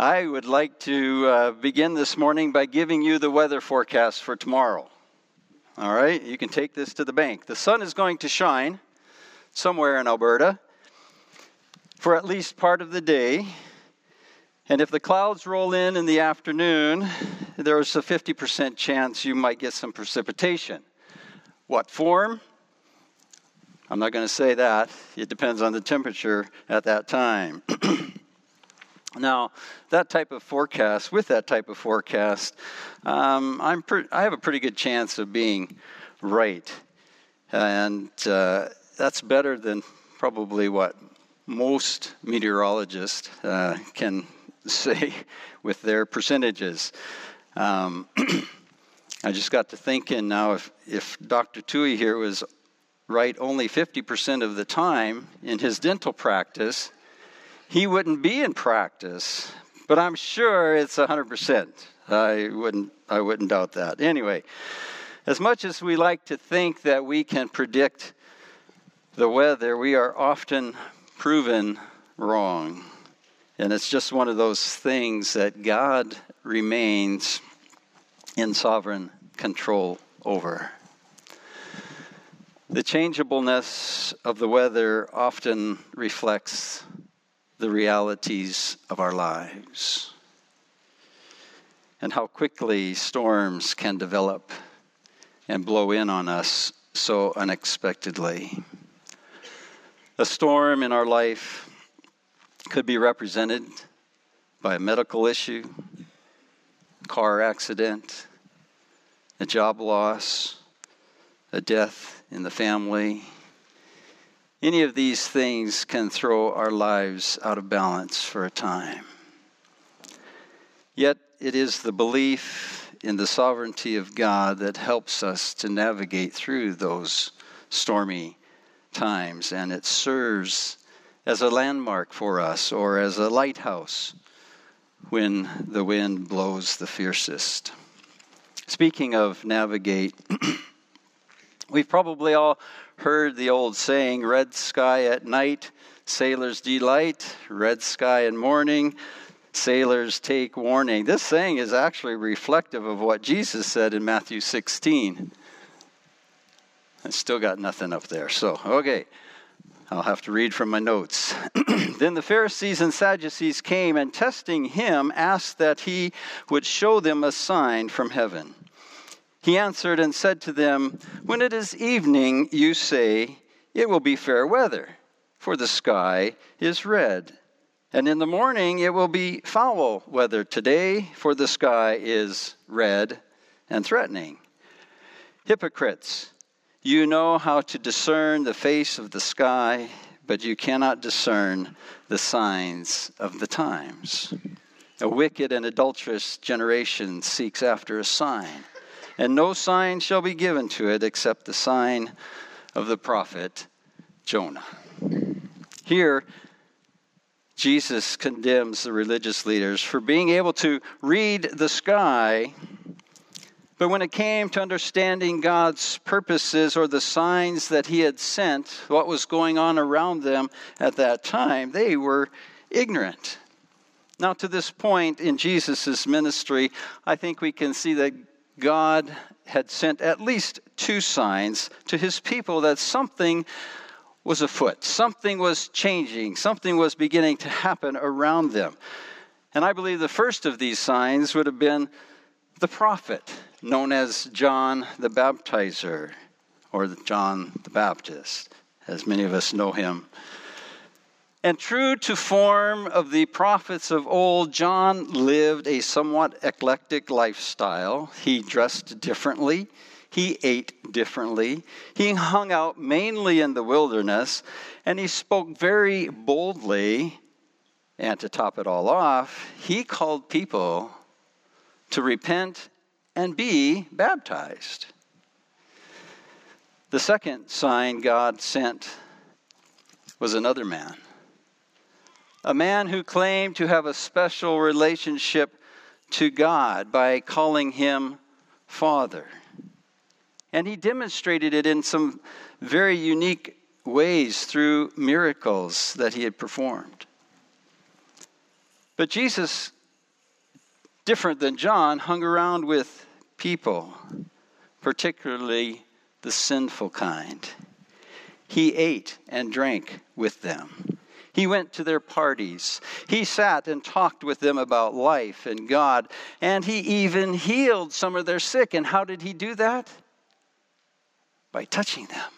I would like to uh, begin this morning by giving you the weather forecast for tomorrow. All right, you can take this to the bank. The sun is going to shine somewhere in Alberta for at least part of the day. And if the clouds roll in in the afternoon, there's a 50% chance you might get some precipitation. What form? I'm not going to say that. It depends on the temperature at that time. now, that type of forecast, with that type of forecast, um, I'm pre- I have a pretty good chance of being right. And uh, that's better than probably what most meteorologists uh, can say with their percentages. Um, I just got to thinking now if, if Dr. Tui here was right only 50% of the time in his dental practice, he wouldn't be in practice. But I'm sure it's 100%. I wouldn't, I wouldn't doubt that. Anyway, as much as we like to think that we can predict the weather, we are often proven wrong. And it's just one of those things that God remains in sovereign control over. The changeableness of the weather often reflects the realities of our lives and how quickly storms can develop and blow in on us so unexpectedly. A storm in our life could be represented by a medical issue, car accident, a job loss, a death in the family. Any of these things can throw our lives out of balance for a time. Yet it is the belief in the sovereignty of God that helps us to navigate through those stormy times, and it serves as a landmark for us or as a lighthouse when the wind blows the fiercest. Speaking of navigate, we've probably all heard the old saying red sky at night, sailors delight, red sky in morning, sailors take warning. This saying is actually reflective of what Jesus said in Matthew 16. I still got nothing up there. So, okay, I'll have to read from my notes. then the Pharisees and Sadducees came and testing him asked that he would show them a sign from heaven. He answered and said to them, When it is evening, you say, It will be fair weather, for the sky is red. And in the morning, it will be foul weather today, for the sky is red and threatening. Hypocrites! You know how to discern the face of the sky, but you cannot discern the signs of the times. A wicked and adulterous generation seeks after a sign, and no sign shall be given to it except the sign of the prophet Jonah. Here, Jesus condemns the religious leaders for being able to read the sky but when it came to understanding God's purposes or the signs that He had sent, what was going on around them at that time, they were ignorant. Now, to this point in Jesus' ministry, I think we can see that God had sent at least two signs to His people that something was afoot, something was changing, something was beginning to happen around them. And I believe the first of these signs would have been the prophet known as John the Baptizer, or John the Baptist, as many of us know him. And true to form of the prophets of old, John lived a somewhat eclectic lifestyle. He dressed differently, he ate differently, he hung out mainly in the wilderness, and he spoke very boldly. And to top it all off, he called people to repent and be baptized. The second sign God sent was another man. A man who claimed to have a special relationship to God by calling him Father. And he demonstrated it in some very unique ways through miracles that he had performed. But Jesus different than John, hung around with people, particularly the sinful kind. He ate and drank with them. He went to their parties. He sat and talked with them about life and God. And he even healed some of their sick. And how did he do that? By touching them.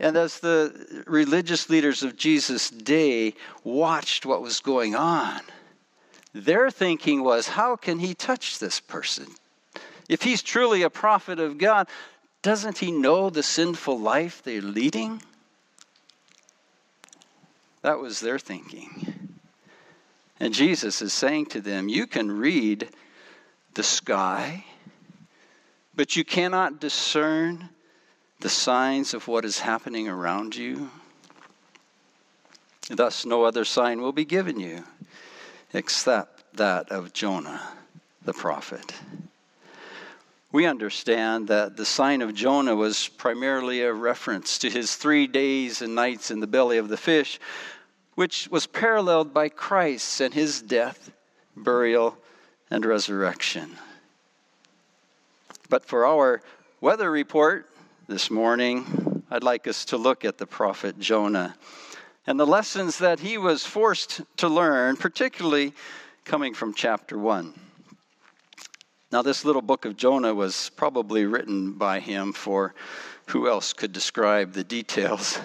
And as the religious leaders of Jesus' day watched what was going on, their thinking was, how can he touch this person? If he's truly a prophet of God, doesn't he know the sinful life they're leading? That was their thinking. And Jesus is saying to them, You can read the sky, but you cannot discern the signs of what is happening around you. Thus, no other sign will be given you except that of Jonah the prophet. We understand that the sign of Jonah was primarily a reference to his three days and nights in the belly of the fish, which was paralleled by Christ and his death, burial, and resurrection. But for our weather report this morning, I'd like us to look at the prophet Jonah and the lessons that he was forced to learn, particularly coming from chapter 1. Now, this little book of Jonah was probably written by him for who else could describe the details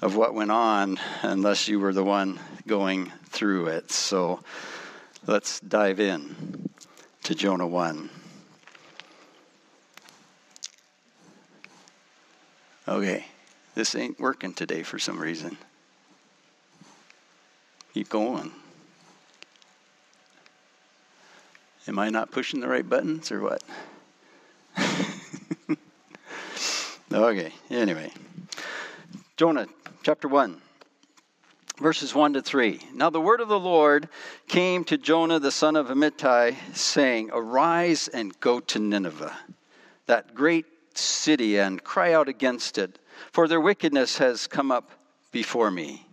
of what went on unless you were the one going through it. So let's dive in to Jonah 1. Okay, this ain't working today for some reason. Keep going. Am I not pushing the right buttons or what? okay, anyway. Jonah chapter 1, verses 1 to 3. Now the word of the Lord came to Jonah the son of Amittai, saying, Arise and go to Nineveh, that great city, and cry out against it, for their wickedness has come up before me.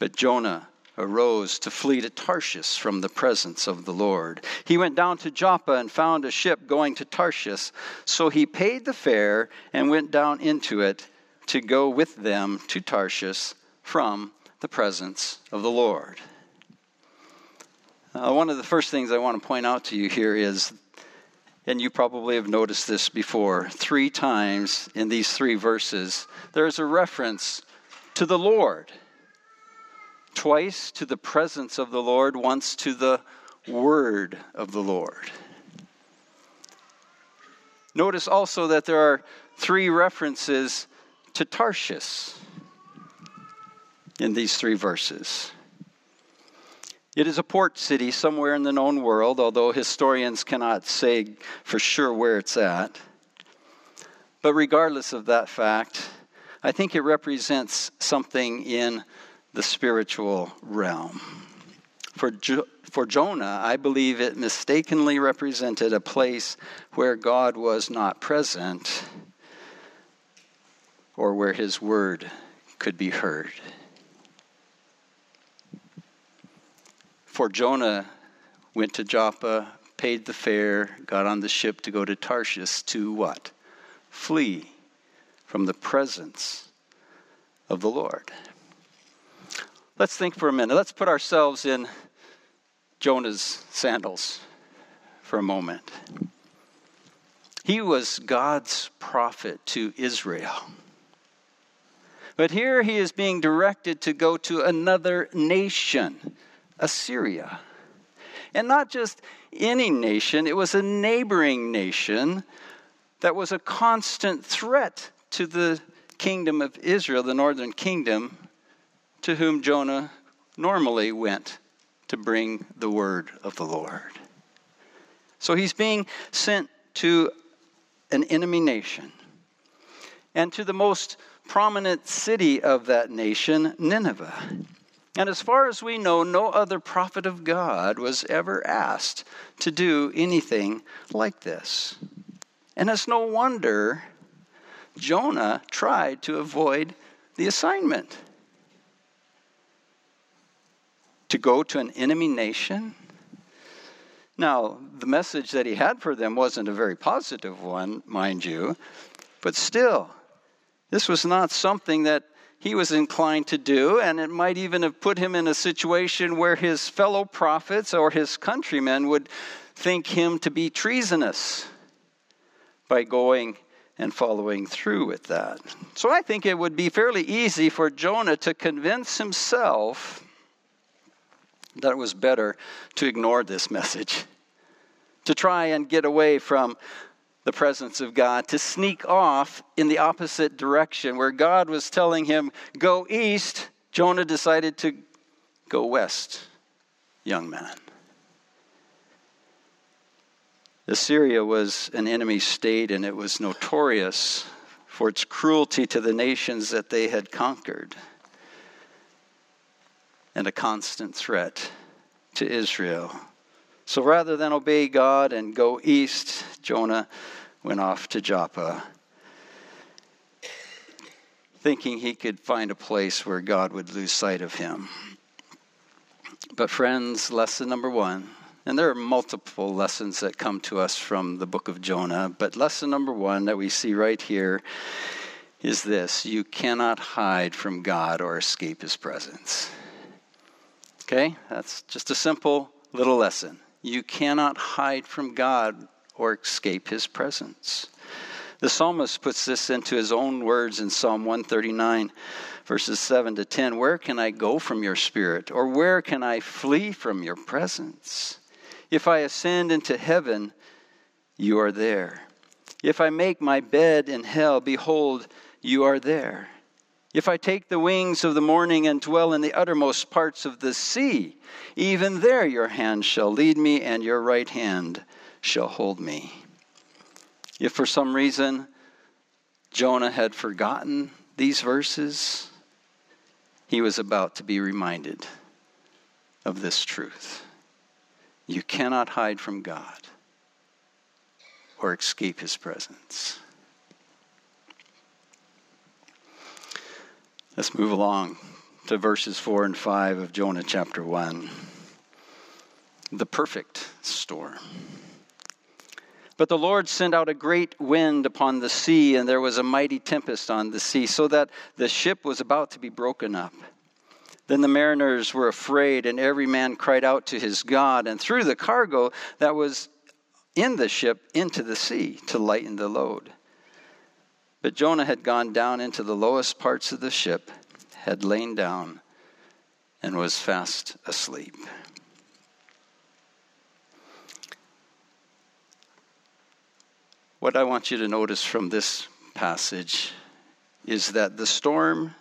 But Jonah arose to flee to Tarshish from the presence of the Lord. He went down to Joppa and found a ship going to Tarshish. So he paid the fare and went down into it to go with them to Tarshish from the presence of the Lord. Uh, one of the first things I want to point out to you here is, and you probably have noticed this before, three times in these three verses, there is a reference to the Lord twice to the presence of the Lord, once to the word of the Lord. Notice also that there are three references to Tarshish in these three verses. It is a port city somewhere in the known world, although historians cannot say for sure where it's at. But regardless of that fact, I think it represents something in the spiritual realm. For, jo- for Jonah, I believe it mistakenly represented a place where God was not present or where his word could be heard. For Jonah went to Joppa, paid the fare, got on the ship to go to Tarshish to what? Flee from the presence of the Lord. Let's think for a minute. Let's put ourselves in Jonah's sandals for a moment. He was God's prophet to Israel. But here he is being directed to go to another nation, Assyria. And not just any nation, it was a neighboring nation that was a constant threat to the kingdom of Israel, the northern kingdom, to whom Jonah normally went to bring the word of the Lord. So he's being sent to an enemy nation and to the most prominent city of that nation, Nineveh. And as far as we know, no other prophet of God was ever asked to do anything like this. And it's no wonder Jonah tried to avoid the assignment. To go to an enemy nation? Now, the message that he had for them wasn't a very positive one, mind you, but still, this was not something that he was inclined to do, and it might even have put him in a situation where his fellow prophets or his countrymen would think him to be treasonous by going and following through with that. So I think it would be fairly easy for Jonah to convince himself that it was better to ignore this message, to try and get away from the presence of God, to sneak off in the opposite direction. Where God was telling him, go east, Jonah decided to go west, young man. Assyria was an enemy state, and it was notorious for its cruelty to the nations that they had conquered, and a constant threat to Israel. So rather than obey God and go east, Jonah went off to Joppa, thinking he could find a place where God would lose sight of him. But, friends, lesson number one and there are multiple lessons that come to us from the book of Jonah, but lesson number one that we see right here is this you cannot hide from God or escape his presence. Okay? That's just a simple little lesson. You cannot hide from God or escape his presence. The psalmist puts this into his own words in Psalm 139, verses 7 to 10. Where can I go from your spirit? Or where can I flee from your presence? If I ascend into heaven, you are there. If I make my bed in hell, behold, you are there. If I take the wings of the morning and dwell in the uttermost parts of the sea, even there your hand shall lead me, and your right hand shall hold me. If for some reason Jonah had forgotten these verses, he was about to be reminded of this truth. You cannot hide from God or escape his presence. Let's move along to verses 4 and 5 of Jonah chapter 1. The perfect storm. But the Lord sent out a great wind upon the sea, and there was a mighty tempest on the sea, so that the ship was about to be broken up. Then the mariners were afraid, and every man cried out to his God, and threw the cargo that was in the ship into the sea to lighten the load. But Jonah had gone down into the lowest parts of the ship, had lain down, and was fast asleep. What I want you to notice from this passage is that the storm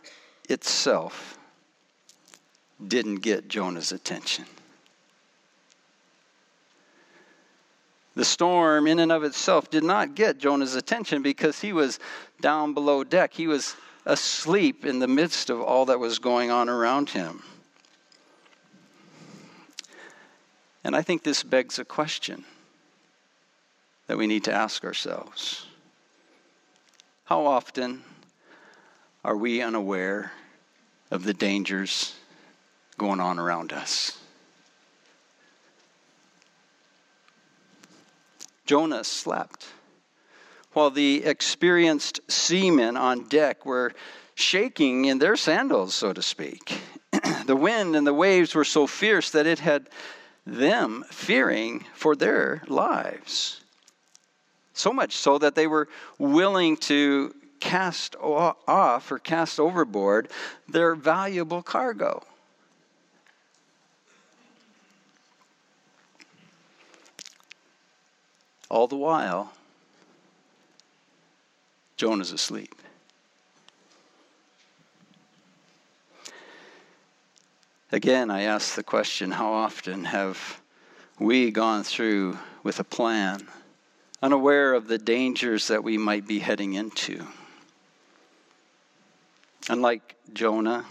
itself didn't get Jonah's attention. The storm, in and of itself, did not get Jonah's attention because he was down below deck. He was asleep in the midst of all that was going on around him. And I think this begs a question that we need to ask ourselves How often are we unaware of the dangers going on around us. Jonah slept while the experienced seamen on deck were shaking in their sandals, so to speak. the wind and the waves were so fierce that it had them fearing for their lives. So much so that they were willing to cast off or cast overboard their valuable cargo. All the while, Jonah's asleep. Again, I ask the question how often have we gone through with a plan, unaware of the dangers that we might be heading into? Unlike Jonah,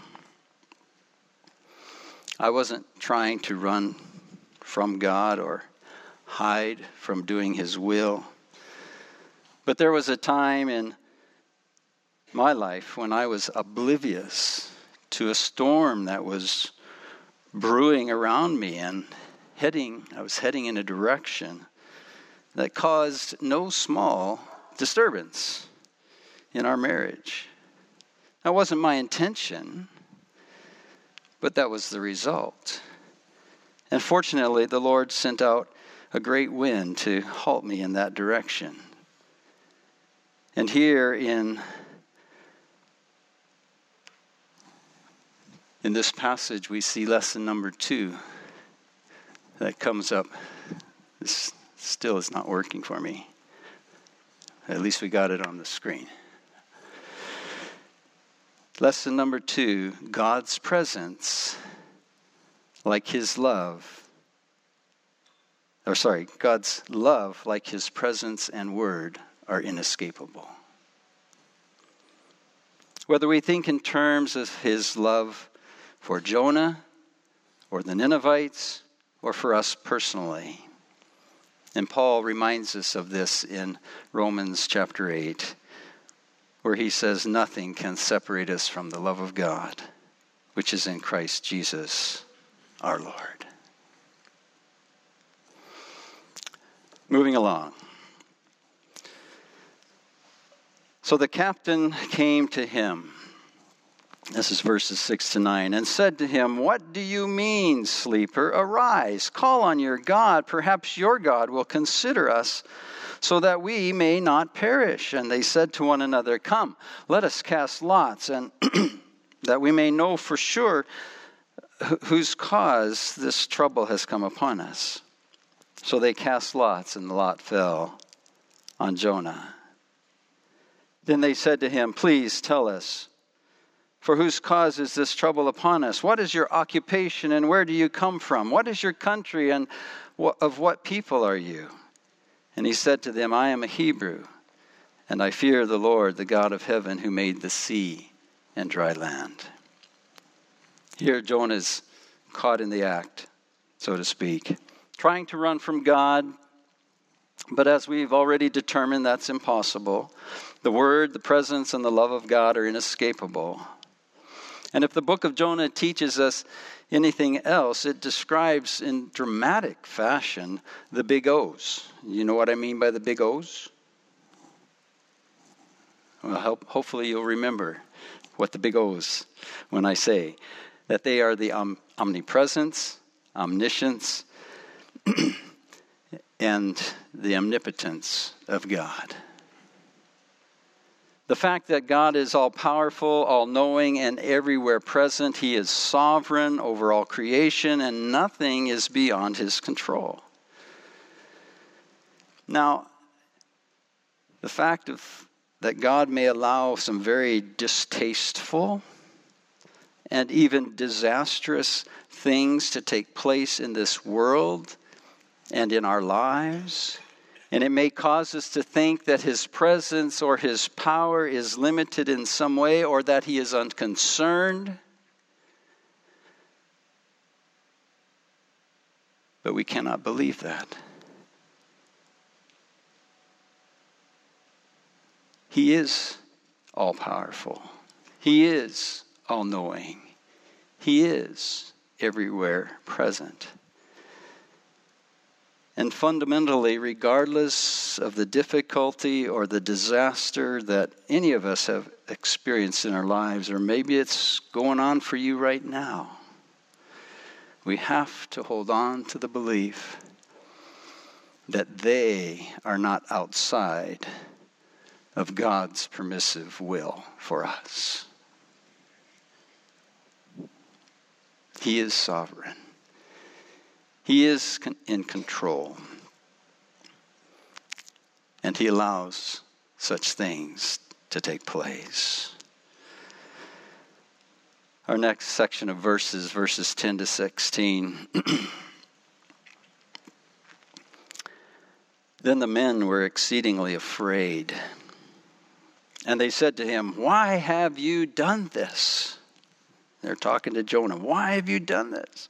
I wasn't trying to run from God or hide from doing his will. But there was a time in my life when I was oblivious to a storm that was brewing around me and heading, I was heading in a direction that caused no small disturbance in our marriage. That wasn't my intention, but that was the result. And fortunately, the Lord sent out a great wind to halt me in that direction. And here in in this passage we see lesson number 2 that comes up. This still is not working for me. At least we got it on the screen. Lesson number 2, God's presence like his love or sorry, God's love, like his presence and word, are inescapable. Whether we think in terms of his love for Jonah or the Ninevites or for us personally. And Paul reminds us of this in Romans chapter 8, where he says, Nothing can separate us from the love of God, which is in Christ Jesus our Lord. Moving along. So the captain came to him. This is verses 6 to 9, and said to him, What do you mean, sleeper? Arise, call on your God. Perhaps your God will consider us so that we may not perish. And they said to one another, Come, let us cast lots, and that we may know for sure whose cause this trouble has come upon us. So they cast lots, and the lot fell on Jonah. Then they said to him, Please tell us, for whose cause is this trouble upon us? What is your occupation, and where do you come from? What is your country, and of what people are you? And he said to them, I am a Hebrew, and I fear the Lord, the God of heaven, who made the sea and dry land. Here, Jonah is caught in the act, so to speak trying to run from God, but as we've already determined, that's impossible. The Word, the presence, and the love of God are inescapable. And if the book of Jonah teaches us anything else, it describes in dramatic fashion the big O's. You know what I mean by the big O's? Well, help, hopefully you'll remember what the big O's when I say that they are the om- omnipresence, omniscience, and the omnipotence of God. The fact that God is all powerful, all knowing, and everywhere present, He is sovereign over all creation, and nothing is beyond His control. Now, the fact of, that God may allow some very distasteful and even disastrous things to take place in this world and in our lives. And it may cause us to think that his presence or his power is limited in some way or that he is unconcerned. But we cannot believe that. He is all powerful, He is all knowing, He is everywhere present. And fundamentally, regardless of the difficulty or the disaster that any of us have experienced in our lives, or maybe it's going on for you right now, we have to hold on to the belief that they are not outside of God's permissive will for us. He is sovereign. He is in control. And He allows such things to take place. Our next section of verses, verses 10 to 16. then the men were exceedingly afraid. And they said to him, Why have you done this? They're talking to Jonah. Why have you done this?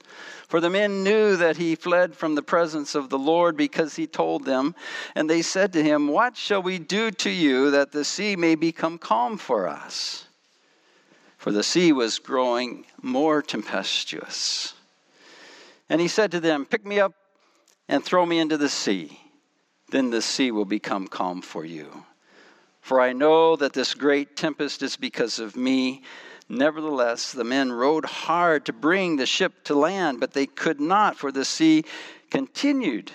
For the men knew that he fled from the presence of the Lord because he told them. And they said to him, What shall we do to you that the sea may become calm for us? For the sea was growing more tempestuous. And he said to them, Pick me up and throw me into the sea. Then the sea will become calm for you. For I know that this great tempest is because of me. Nevertheless, the men rowed hard to bring the ship to land, but they could not, for the sea continued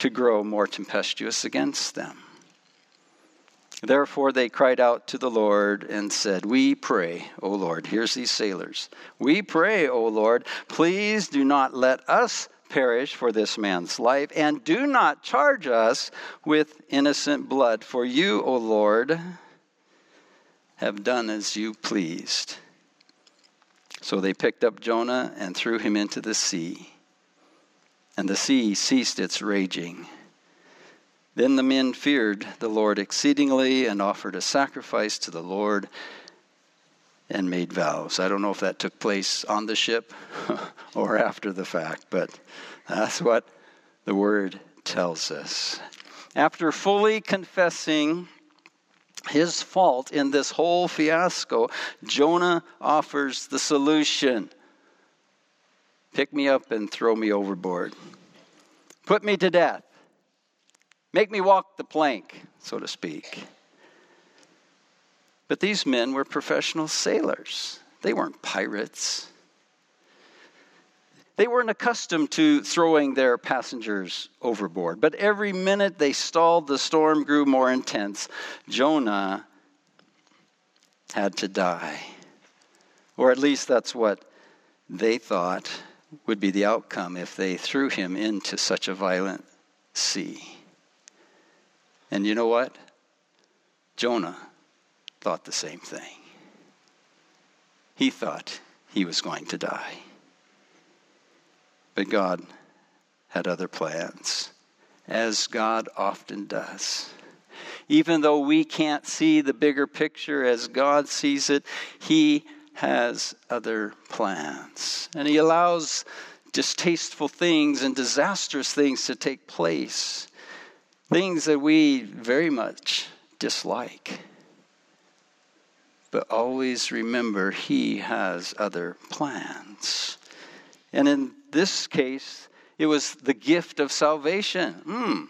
to grow more tempestuous against them. Therefore, they cried out to the Lord and said, We pray, O Lord. Here's these sailors. We pray, O Lord, please do not let us perish for this man's life, and do not charge us with innocent blood. For you, O Lord, have done as you pleased. So they picked up Jonah and threw him into the sea, and the sea ceased its raging. Then the men feared the Lord exceedingly and offered a sacrifice to the Lord and made vows. I don't know if that took place on the ship or after the fact, but that's what the word tells us. After fully confessing his fault in this whole fiasco, Jonah offers the solution pick me up and throw me overboard, put me to death, make me walk the plank, so to speak. But these men were professional sailors, they weren't pirates. They weren't accustomed to throwing their passengers overboard, but every minute they stalled, the storm grew more intense. Jonah had to die. Or at least that's what they thought would be the outcome if they threw him into such a violent sea. And you know what? Jonah thought the same thing. He thought he was going to die. But God had other plans, as God often does. Even though we can't see the bigger picture as God sees it, He has other plans. And He allows distasteful things and disastrous things to take place, things that we very much dislike. But always remember, He has other plans. And in this case, it was the gift of salvation. Hmm.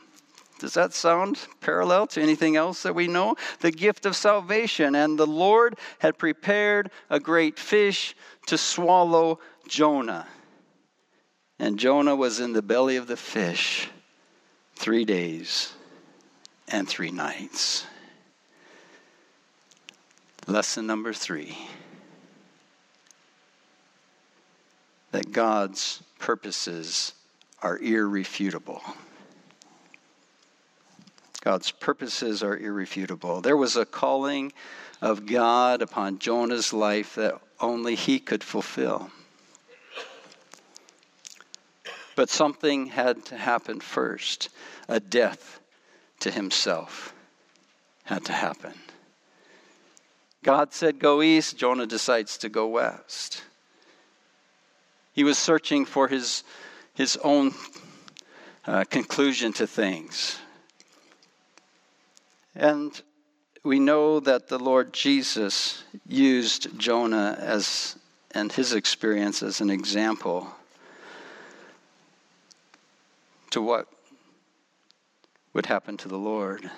Does that sound parallel to anything else that we know? The gift of salvation. And the Lord had prepared a great fish to swallow Jonah. And Jonah was in the belly of the fish three days and three nights. Lesson number three that God's purposes are irrefutable. God's purposes are irrefutable. There was a calling of God upon Jonah's life that only he could fulfill. But something had to happen first. A death to himself had to happen. God said, Go east. Jonah decides to go west. He was searching for his, his own uh, conclusion to things. And we know that the Lord Jesus used Jonah as and his experience as an example to what would happen to the Lord.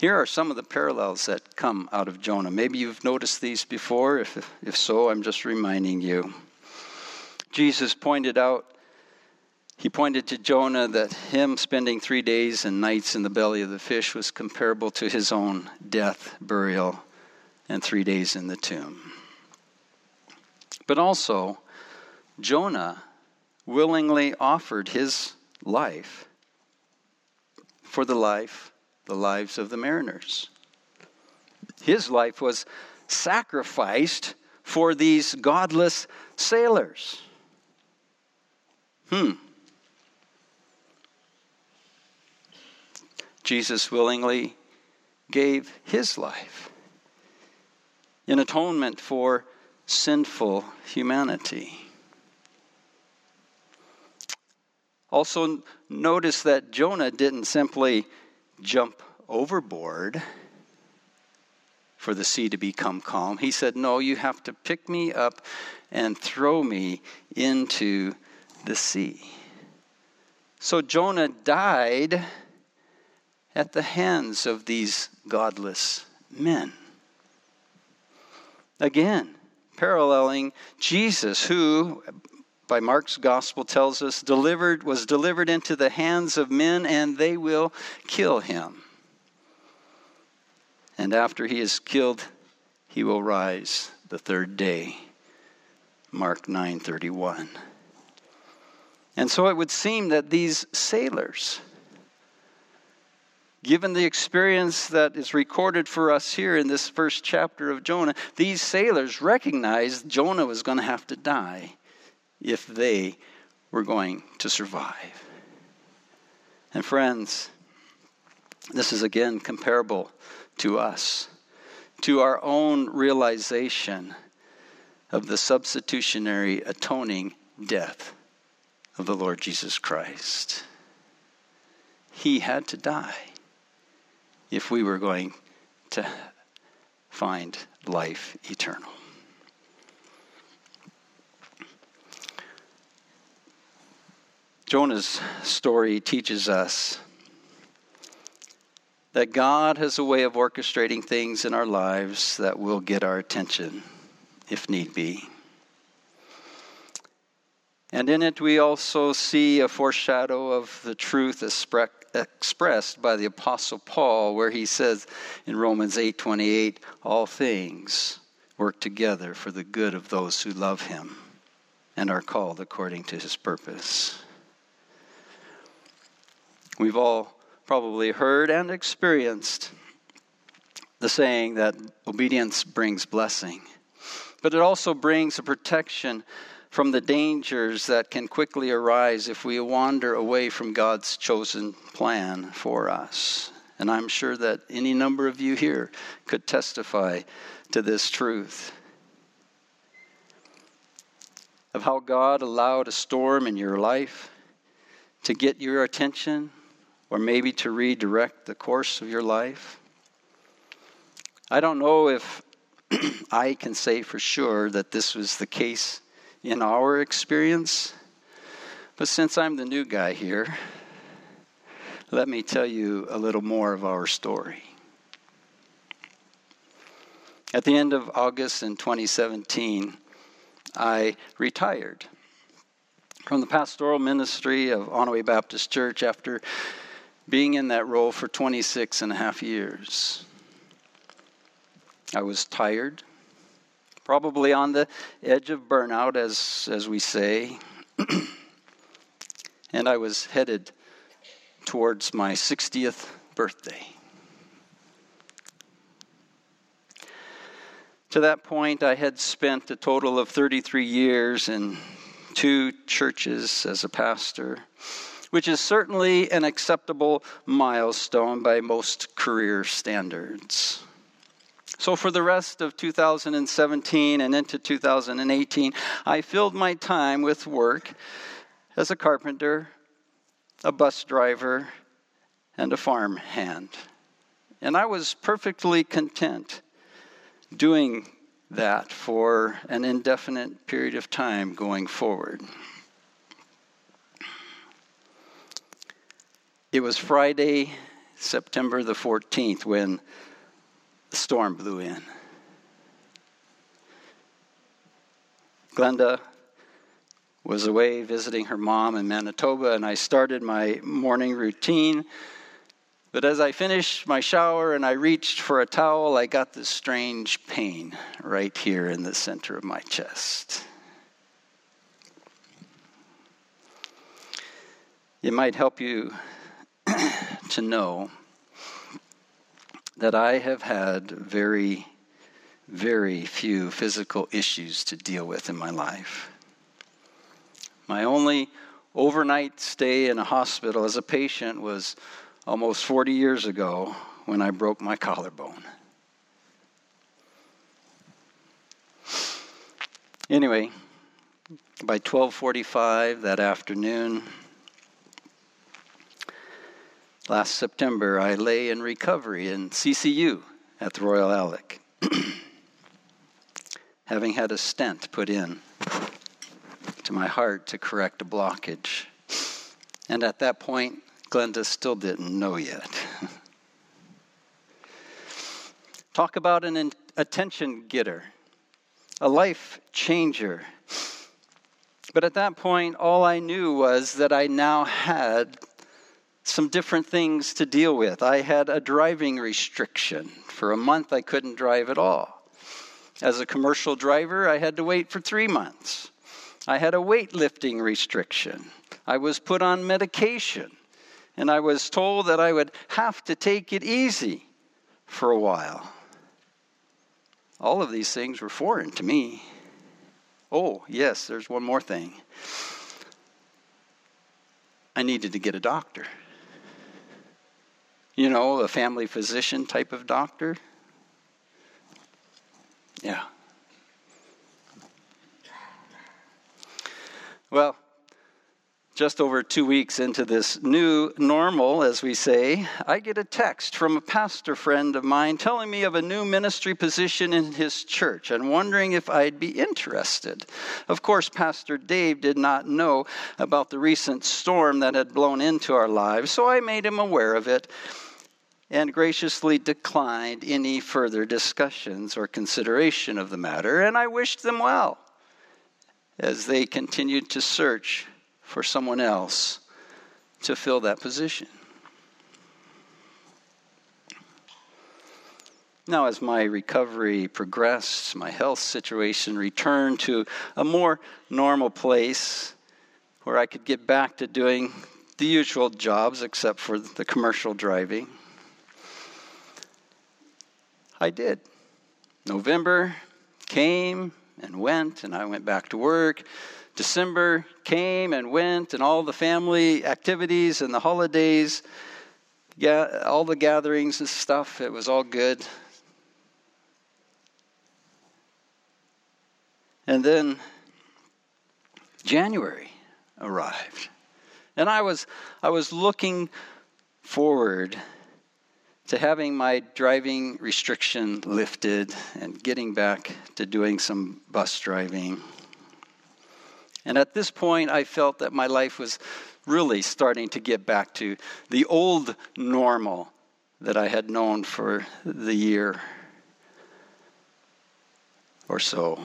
Here are some of the parallels that come out of Jonah. Maybe you've noticed these before. If, if so, I'm just reminding you. Jesus pointed out, he pointed to Jonah that him spending three days and nights in the belly of the fish was comparable to his own death, burial, and three days in the tomb. But also, Jonah willingly offered his life for the life, the lives of the mariners. His life was sacrificed for these godless sailors. Hmm. Jesus willingly gave his life in atonement for sinful humanity. Also, notice that Jonah didn't simply jump overboard for the sea to become calm. He said, No, you have to pick me up and throw me into the sea. So Jonah died at the hands of these godless men. Again, paralleling Jesus, who, by Mark's gospel tells us, delivered was delivered into the hands of men, and they will kill him. And after he is killed, he will rise the third day. Mark 9:31. And so it would seem that these sailors Given the experience that is recorded for us here in this first chapter of Jonah, these sailors recognized Jonah was going to have to die if they were going to survive. And friends, this is again comparable to us, to our own realization of the substitutionary atoning death of the Lord Jesus Christ. He had to die if we were going to find life eternal. Jonah's story teaches us that God has a way of orchestrating things in our lives that will get our attention if need be. And in it, we also see a foreshadow of the truth expressed by the apostle Paul where he says in Romans 8:28 all things work together for the good of those who love him and are called according to his purpose. We've all probably heard and experienced the saying that obedience brings blessing, but it also brings a protection from the dangers that can quickly arise if we wander away from God's chosen plan for us. And I'm sure that any number of you here could testify to this truth of how God allowed a storm in your life to get your attention or maybe to redirect the course of your life. I don't know if I can say for sure that this was the case in our experience. But since I'm the new guy here, let me tell you a little more of our story. At the end of August in 2017, I retired from the pastoral ministry of Onoway Baptist Church after being in that role for 26 and a half years. I was tired probably on the edge of burnout, as, as we say. and I was headed towards my 60th birthday. To that point, I had spent a total of 33 years in two churches as a pastor, which is certainly an acceptable milestone by most career standards. So, for the rest of 2017 and into 2018, I filled my time with work as a carpenter, a bus driver, and a farm hand. And I was perfectly content doing that for an indefinite period of time going forward. It was Friday, September the 14th, when the storm blew in. Glenda was away visiting her mom in Manitoba, and I started my morning routine. But as I finished my shower and I reached for a towel, I got this strange pain right here in the center of my chest. It might help you to know that I have had very, very few physical issues to deal with in my life. My only overnight stay in a hospital as a patient was almost 40 years ago when I broke my collarbone. Anyway, by 12:45 that afternoon, Last September, I lay in recovery in CCU at the Royal Alec, having had a stent put in to my heart to correct a blockage. And at that point, Glenda still didn't know yet. Talk about an attention getter, a life changer. But at that point, all I knew was that I now had some different things to deal with. I had a driving restriction. For a month, I couldn't drive at all. As a commercial driver, I had to wait for three months. I had a weightlifting restriction. I was put on medication. And I was told that I would have to take it easy for a while. All of these things were foreign to me. Oh, yes, there's one more thing. I needed to get a doctor. You know, a family physician type of doctor. Yeah. Well, just over two weeks into this new normal, as we say, I get a text from a pastor friend of mine telling me of a new ministry position in his church and wondering if I'd be interested. Of course, Pastor Dave did not know about the recent storm that had blown into our lives, so I made him aware of it and graciously declined any further discussions or consideration of the matter, and I wished them well as they continued to search for someone else to fill that position. Now, as my recovery progressed, my health situation returned to a more normal place where I could get back to doing the usual jobs except for the commercial driving. I did. November came and went, and I went back to work. December came and went, and all the family activities and the holidays, all the gatherings and stuff, it was all good. And then January arrived. And I was, I was looking forward to having my driving restriction lifted and getting back to doing some bus driving. And at this point, I felt that my life was really starting to get back to the old normal that I had known for the year or so.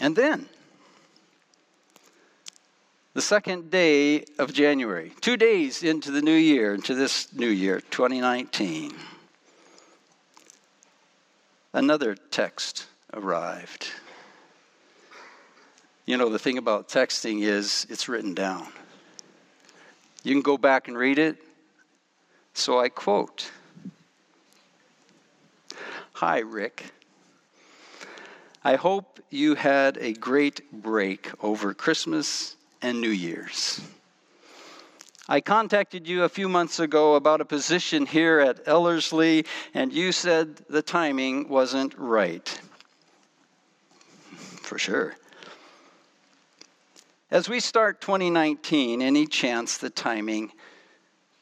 And then, the second day of January, two days into the new year, into this new year, 2019, another text arrived. You know, the thing about texting is it's written down. You can go back and read it. So I quote Hi, Rick. I hope you had a great break over Christmas and New Year's. I contacted you a few months ago about a position here at Ellerslie, and you said the timing wasn't right. For sure. As we start 2019, any chance the timing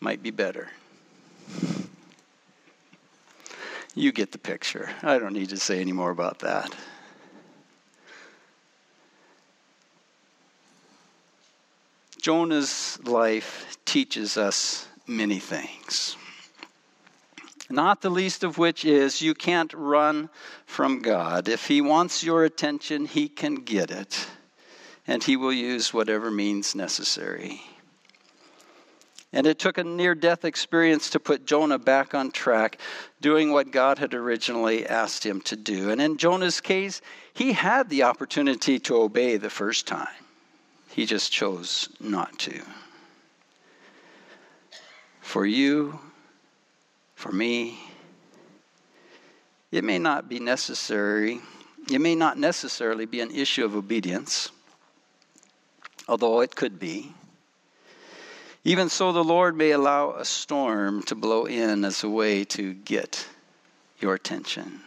might be better? You get the picture. I don't need to say any more about that. Jonah's life teaches us many things. Not the least of which is you can't run from God. If He wants your attention, He can get it and he will use whatever means necessary. And it took a near death experience to put Jonah back on track, doing what God had originally asked him to do. And in Jonah's case, he had the opportunity to obey the first time, he just chose not to. For you, for me, it may not be necessary, it may not necessarily be an issue of obedience although it could be. Even so, the Lord may allow a storm to blow in as a way to get your attention.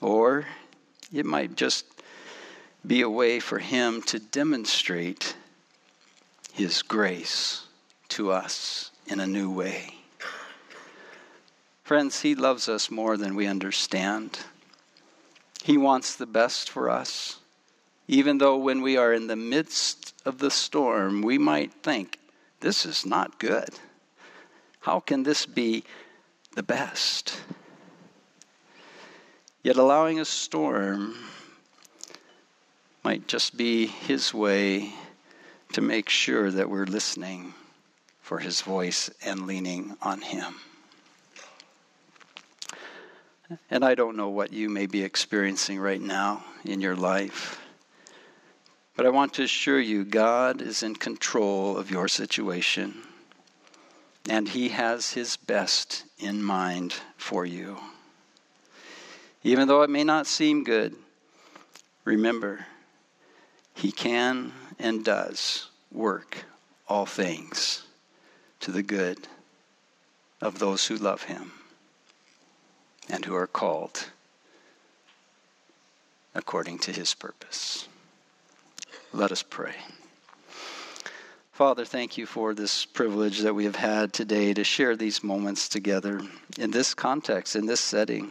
Or it might just be a way for Him to demonstrate His grace to us in a new way. Friends, He loves us more than we understand. He wants the best for us. Even though when we are in the midst of the storm, we might think, this is not good. How can this be the best? Yet allowing a storm might just be His way to make sure that we're listening for His voice and leaning on Him. And I don't know what you may be experiencing right now in your life. But I want to assure you, God is in control of your situation, and He has His best in mind for you. Even though it may not seem good, remember, He can and does work all things to the good of those who love Him and who are called according to His purpose. Let us pray. Father, thank you for this privilege that we have had today to share these moments together in this context, in this setting.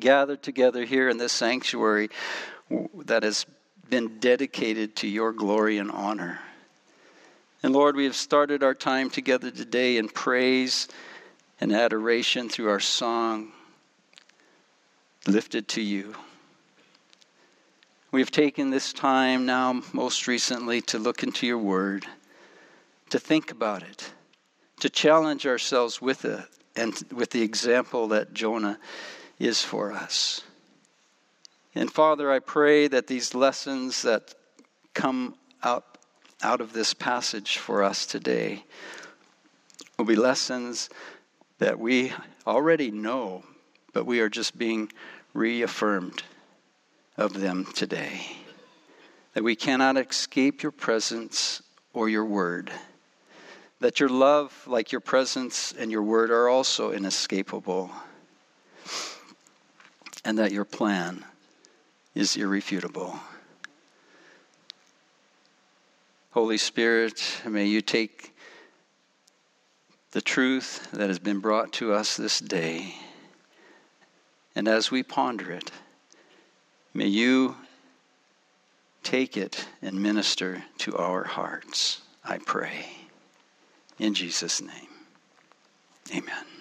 Gathered together here in this sanctuary that has been dedicated to your glory and honor. And Lord, we have started our time together today in praise and adoration through our song, lifted to you. We have taken this time now, most recently, to look into your word, to think about it, to challenge ourselves with it, and with the example that Jonah is for us. And Father, I pray that these lessons that come out, out of this passage for us today will be lessons that we already know, but we are just being reaffirmed of them today. That we cannot escape your presence or your word. That your love, like your presence and your word, are also inescapable. And that your plan is irrefutable. Holy Spirit, may you take the truth that has been brought to us this day, and as we ponder it, May you take it and minister to our hearts, I pray. In Jesus' name, amen.